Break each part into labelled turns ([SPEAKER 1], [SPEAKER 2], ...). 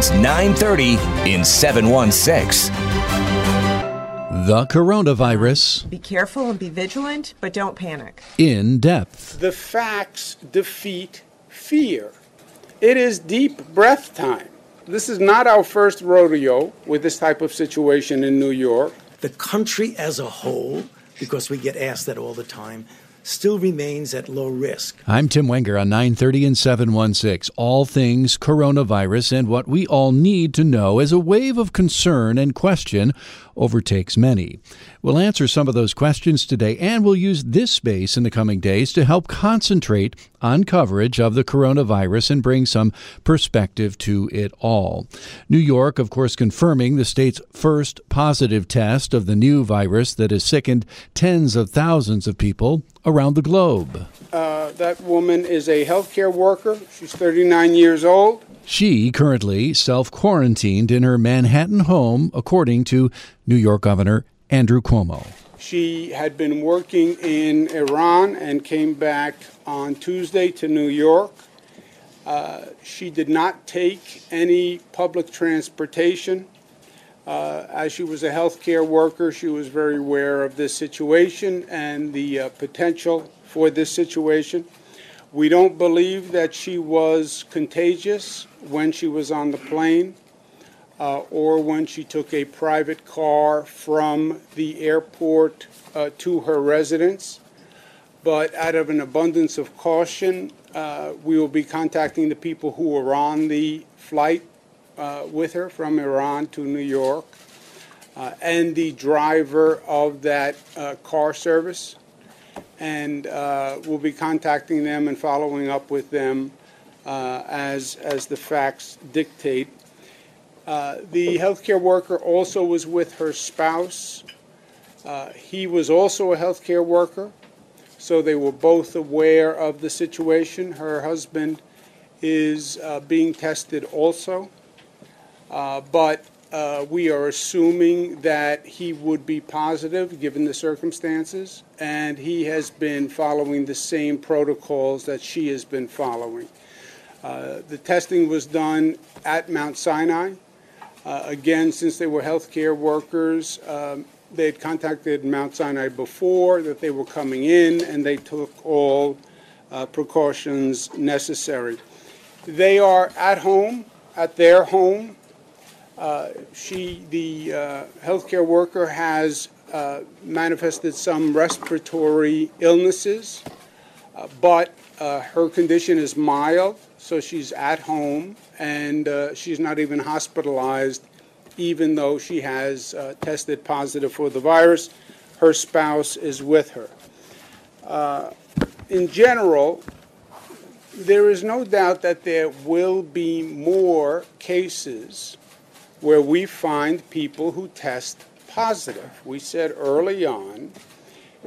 [SPEAKER 1] It's 9:30 in 716.
[SPEAKER 2] The coronavirus.
[SPEAKER 3] Be careful and be vigilant, but don't panic.
[SPEAKER 2] In depth.
[SPEAKER 4] The facts defeat fear. It is deep breath time. This is not our first rodeo with this type of situation in New York.
[SPEAKER 5] The country as a whole, because we get asked that all the time, still remains at low risk.
[SPEAKER 2] I'm Tim Wenger on 930 and 716. All things coronavirus and what we all need to know as a wave of concern and question overtakes many. We'll answer some of those questions today, and we'll use this space in the coming days to help concentrate on coverage of the coronavirus and bring some perspective to it all. New York, of course, confirming the state's first positive test of the new virus that has sickened tens of thousands of people around the globe.
[SPEAKER 4] Uh, that woman is a healthcare worker. She's 39 years old.
[SPEAKER 2] She currently self quarantined in her Manhattan home, according to New York Governor Andrew Cuomo.
[SPEAKER 4] She had been working in Iran and came back on Tuesday to New York. Uh, she did not take any public transportation. Uh, as she was a healthcare worker, she was very aware of this situation and the uh, potential for this situation. We don't believe that she was contagious when she was on the plane uh, or when she took a private car from the airport uh, to her residence. But out of an abundance of caution, uh, we will be contacting the people who were on the flight with her from Iran to New York uh, and the driver of that uh, car service and uh, we'll be contacting them and following up with them uh, as, as the facts dictate. Uh, the healthcare worker also was with her spouse. Uh, he was also a healthcare worker, so they were both aware of the situation. Her husband is uh, being tested also, uh, but uh, we are assuming that he would be positive given the circumstances, and he has been following the same protocols that she has been following. Uh, the testing was done at Mount Sinai. Uh, again, since they were healthcare workers, um, they had contacted Mount Sinai before that they were coming in, and they took all uh, precautions necessary. They are at home, at their home. Uh, she, the uh, healthcare worker, has uh, manifested some respiratory illnesses, uh, but uh, her condition is mild, so she's at home and uh, she's not even hospitalized, even though she has tested positive for the virus. Her spouse is with her. in general, there is no doubt that there will be more cases where we find people who test positive. We said early on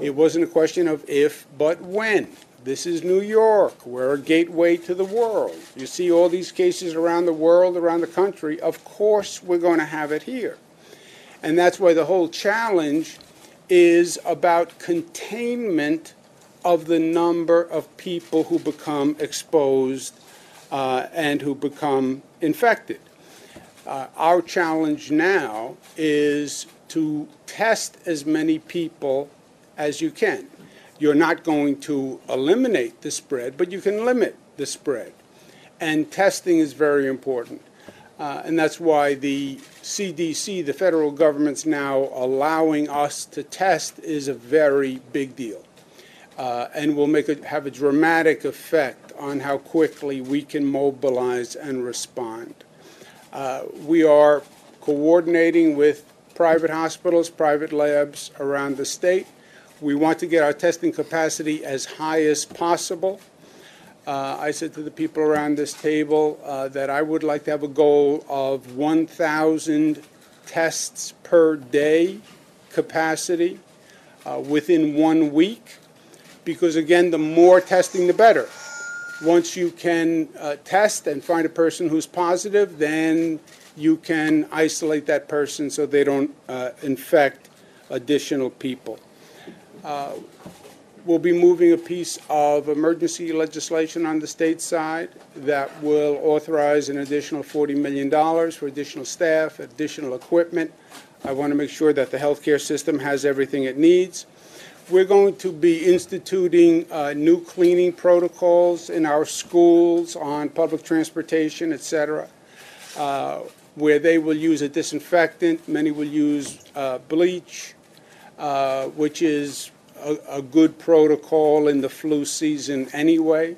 [SPEAKER 4] it wasn't a question of if, but when. This is New York. We're a gateway to the world. You see all these cases around the world, around the country. Of course, we're going to have it here. And that's why the whole challenge is about containment of the number of people who become exposed uh, and who become infected. Uh, our challenge now is to test as many people as you can. You're not going to eliminate the spread, but you can limit the spread. And testing is very important. Uh, and that's why the CDC, the federal government's now allowing us to test, is a very big deal. Uh, and will make it have a dramatic effect on how quickly we can mobilize and respond. Uh, we are coordinating with private hospitals, private labs around the state. We want to get our testing capacity as high as possible. Uh, I said to the people around this table uh, that I would like to have a goal of 1,000 tests per day capacity uh, within one week, because again, the more testing, the better. Once you can uh, test and find a person who's positive, then you can isolate that person so they don't uh, infect additional people. Uh, we'll be moving a piece of emergency legislation on the state side that will authorize an additional $40 million for additional staff, additional equipment. I want to make sure that the healthcare system has everything it needs. We're going to be instituting uh, new cleaning protocols in our schools on public transportation, et cetera. Uh, where they will use a disinfectant. Many will use uh, bleach, uh, which is a, a, good protocol in the flu season anyway.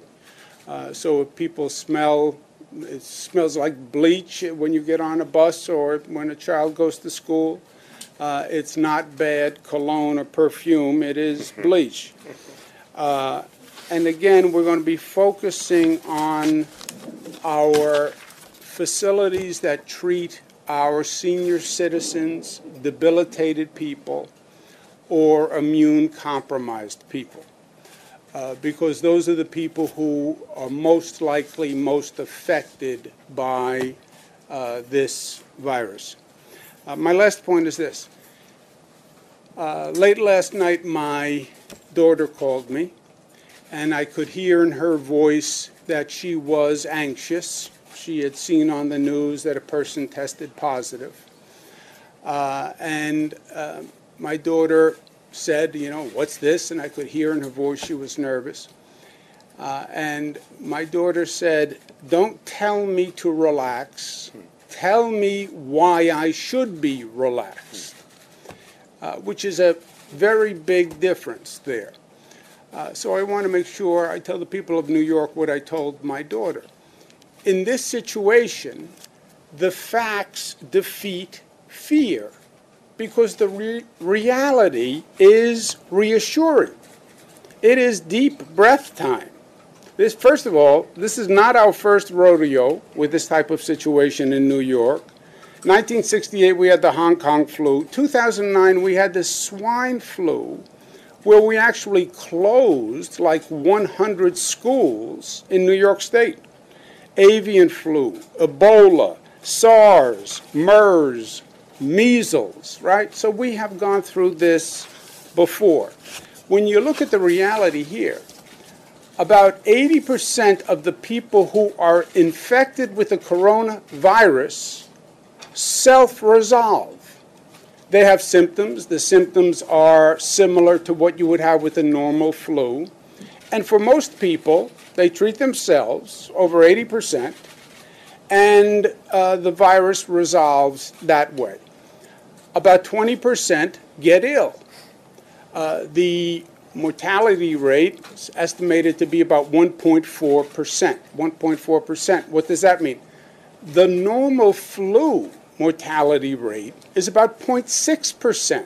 [SPEAKER 4] Uh, so if people smell, it smells like bleach when you get on a bus or when a child goes to school. Uh, it's not bad cologne or perfume, it is bleach. Uh, and again, we're going to be focusing on our facilities that treat our senior citizens, debilitated people, or immune compromised people. Uh, because those are the people who are most likely most affected by uh, this virus. Uh, my last point is this. Uh, late last night, my daughter called me, and I could hear in her voice that she was anxious she had seen on the news that a person tested positive. Uh, and uh, my daughter said, You know, what's this? And I could hear in her voice she was nervous. Uh, and my daughter said, Don't tell me to relax. Tell me why I should be relaxed, uh, which is a very big difference there. Uh, so I want to make sure I tell the people of New York what I told my daughter in this situation, the facts defeat fear because the re- reality is reassuring. It is deep breath time. This, first of all, this is not our first rodeo with this type of situation in New York. 1968, we had the Hong Kong flu. 2009, we had the swine flu, where we actually closed like 100 schools in New York State avian flu, Ebola, SARS, MERS, measles, right? So we have gone through this before. When you look at the reality here, about 80% of the people who are infected with the coronavirus self resolve. They have symptoms. The symptoms are similar to what you would have with a normal flu. And for most people, they treat themselves, over 80%, and uh, the virus resolves that way. About 20% get ill. Uh, the mortality rate is estimated to be about 1.4%. 1.4%. What does that mean? The normal flu mortality rate is about 0.6%.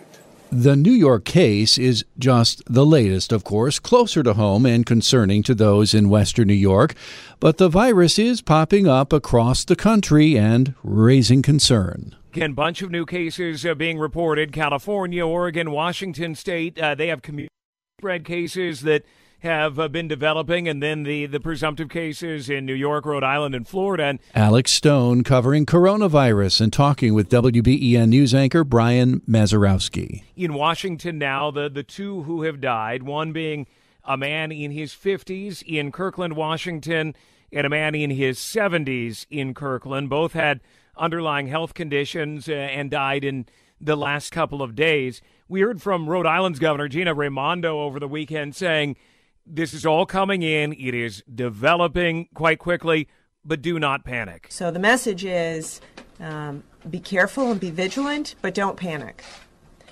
[SPEAKER 2] The New York case is just the latest, of course, closer to home and concerning to those in Western New York, but the virus is popping up across the country and raising concern.
[SPEAKER 6] Again, bunch of new cases uh, being reported. California, Oregon, Washington State, uh, they have community spread cases that have uh, been developing, and then the, the presumptive cases in New York, Rhode Island, and Florida. And
[SPEAKER 2] Alex Stone covering coronavirus and talking with WBEN news anchor Brian Mazurowski.
[SPEAKER 6] In Washington now, the, the two who have died, one being a man in his 50s in Kirkland, Washington, and a man in his 70s in Kirkland. Both had underlying health conditions uh, and died in the last couple of days. We heard from Rhode Island's Governor Gina Raimondo over the weekend saying this is all coming in. It is developing quite quickly, but do not panic.
[SPEAKER 3] So the message is um, be careful and be vigilant, but don't panic.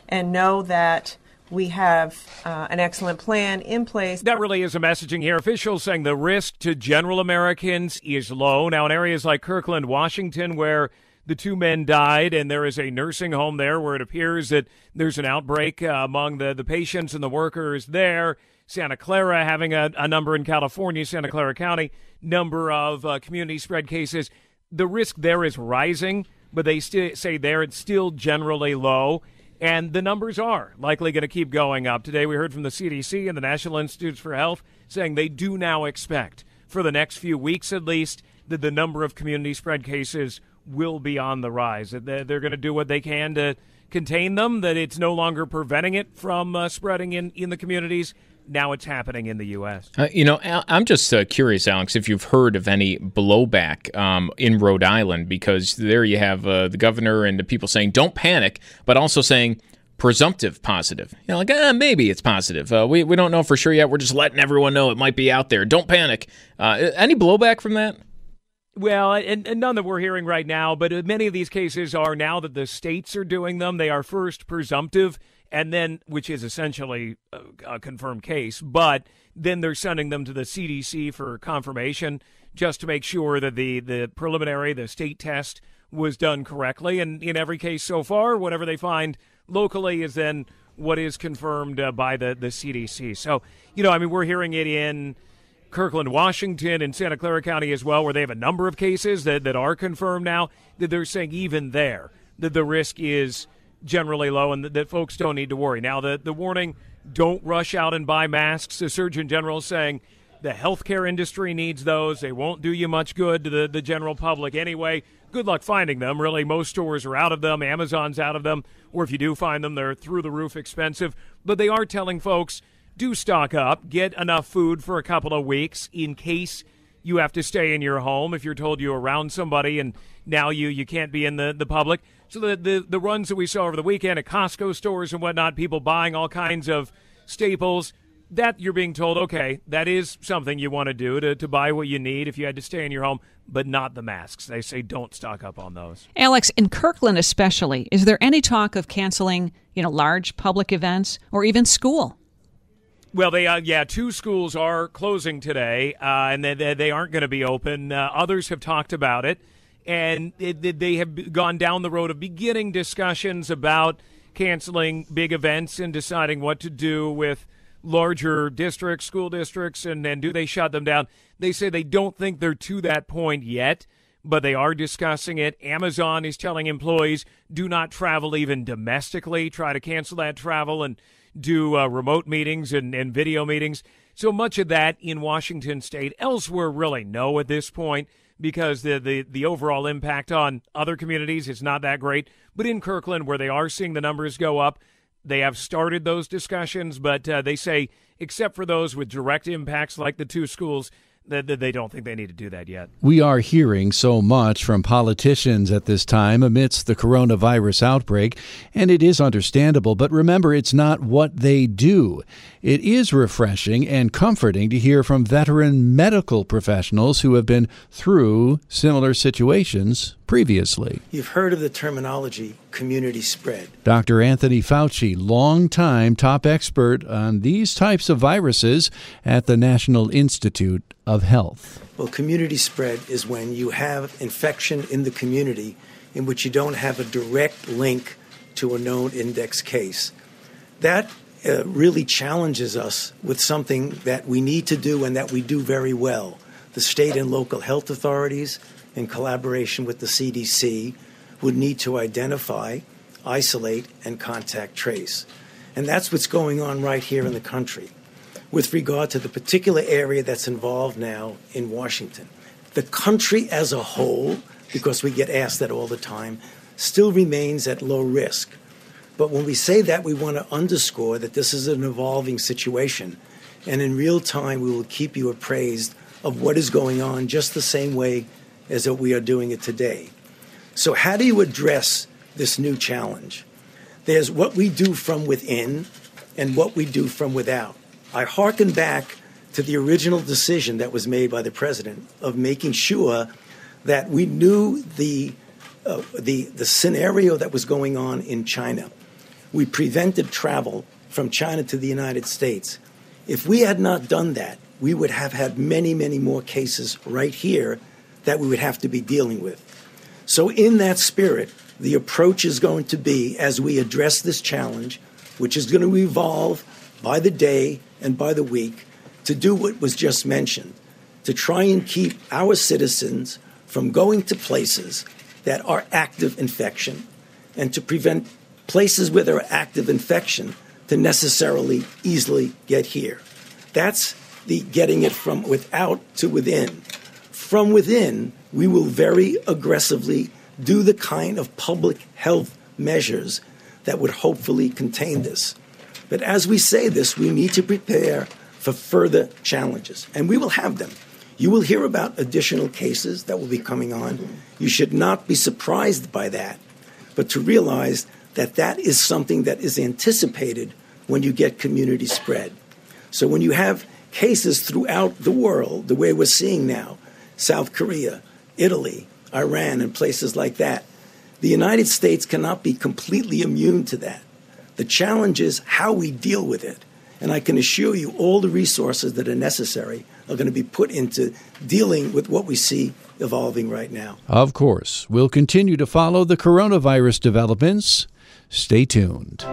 [SPEAKER 3] And know that we have uh, an excellent plan in place.
[SPEAKER 6] That really is a messaging here. Officials saying the risk to general Americans is low. Now, in areas like Kirkland, Washington, where the two men died, and there is a nursing home there where it appears that there's an outbreak uh, among the, the patients and the workers there. Santa Clara having a, a number in California, Santa Clara County, number of uh, community spread cases. The risk there is rising, but they still say there it's still generally low. And the numbers are likely going to keep going up. Today, we heard from the CDC and the National Institutes for Health saying they do now expect, for the next few weeks at least, that the number of community spread cases will be on the rise. They're going to do what they can to contain them, that it's no longer preventing it from uh, spreading in, in the communities. Now it's happening in the U.S.
[SPEAKER 7] Uh, you know, I'm just uh, curious, Alex, if you've heard of any blowback um, in Rhode Island, because there you have uh, the governor and the people saying, don't panic, but also saying, presumptive positive. You know, like, ah, maybe it's positive. Uh, we, we don't know for sure yet. We're just letting everyone know it might be out there. Don't panic. Uh, any blowback from that?
[SPEAKER 6] Well, and, and, none that we're hearing right now, but many of these cases are now that the states are doing them. They are first presumptive, and then, which is essentially a, a confirmed case, but then they're sending them to the CDC for confirmation just to make sure that the, the preliminary, the state test was done correctly. And in every case so far, whatever they find locally is then what is confirmed uh, by the, the CDC. So, you know, I mean, we're hearing it in Kirkland, Washington, and Santa Clara County as well, where they have a number of cases that, that are confirmed now, that they're saying even there that the risk is generally low and that, that folks don't need to worry. Now, the, the warning don't rush out and buy masks. The Surgeon General is saying the healthcare industry needs those. They won't do you much good to the, the general public anyway. Good luck finding them. Really, most stores are out of them. Amazon's out of them. Or if you do find them, they're through the roof expensive. But they are telling folks do stock up, get enough food for a couple of weeks in case you have to stay in your home if you're told you're around somebody and now you, you can't be in the, the public. So the, the, the runs that we saw over the weekend at Costco stores and whatnot, people buying all kinds of staples, that you're being told, okay, that is something you want to do to, to buy what you need if you had to stay in your home, but not the masks. They say don't stock up on those.
[SPEAKER 8] Alex, in Kirkland especially, is there any talk of canceling, you know, large public events or even school?
[SPEAKER 6] Well, they uh, yeah, two schools are closing today, uh, and they, they aren't going to be open. Uh, others have talked about it, and they have gone down the road of beginning discussions about canceling big events and deciding what to do with larger districts, school districts, and, and do they shut them down? They say they don't think they're to that point yet, but they are discussing it. Amazon is telling employees do not travel even domestically, try to cancel that travel and do uh, remote meetings and, and video meetings. So much of that in Washington state. Elsewhere, really, no at this point because the, the, the overall impact on other communities is not that great. But in Kirkland, where they are seeing the numbers go up, they have started those discussions, but uh, they say, except for those with direct impacts like the two schools, they don't think they need to do that yet.
[SPEAKER 2] We are hearing so much from politicians at this time amidst the coronavirus outbreak, and it is understandable. But remember, it's not what they do. It is refreshing and comforting to hear from veteran medical professionals who have been through similar situations previously.
[SPEAKER 5] You've heard of the terminology community spread.
[SPEAKER 2] Dr. Anthony Fauci, longtime top expert on these types of viruses at the National Institute of Health.
[SPEAKER 5] Well, community spread is when you have infection in the community in which you don't have a direct link to a known index case. That uh, really challenges us with something that we need to do and that we do very well. The state and local health authorities, in collaboration with the CDC, would need to identify, isolate, and contact trace. And that's what's going on right here in the country with regard to the particular area that's involved now in Washington. The country as a whole, because we get asked that all the time, still remains at low risk. But when we say that, we want to underscore that this is an evolving situation. And in real time, we will keep you appraised of what is going on just the same way as we are doing it today. So, how do you address this new challenge? There's what we do from within and what we do from without. I hearken back to the original decision that was made by the president of making sure that we knew the, uh, the, the scenario that was going on in China. We prevented travel from China to the United States. If we had not done that, we would have had many, many more cases right here that we would have to be dealing with. So, in that spirit, the approach is going to be as we address this challenge, which is going to evolve by the day and by the week, to do what was just mentioned to try and keep our citizens from going to places that are active infection and to prevent places where there are active infection to necessarily easily get here. That's the getting it from without to within. From within, we will very aggressively do the kind of public health measures that would hopefully contain this. But as we say this, we need to prepare for further challenges, and we will have them. You will hear about additional cases that will be coming on. You should not be surprised by that, but to realize that that is something that is anticipated when you get community spread. So when you have cases throughout the world, the way we're seeing now, South Korea, Italy, Iran, and places like that, the United States cannot be completely immune to that. The challenge is how we deal with it. And I can assure you, all the resources that are necessary are going to be put into dealing with what we see evolving right now.
[SPEAKER 2] Of course, we'll continue to follow the coronavirus developments. Stay tuned.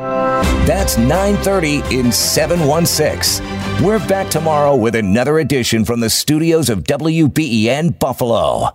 [SPEAKER 1] That's 9:30 in 716. We're back tomorrow with another edition from the studios of WBEN Buffalo.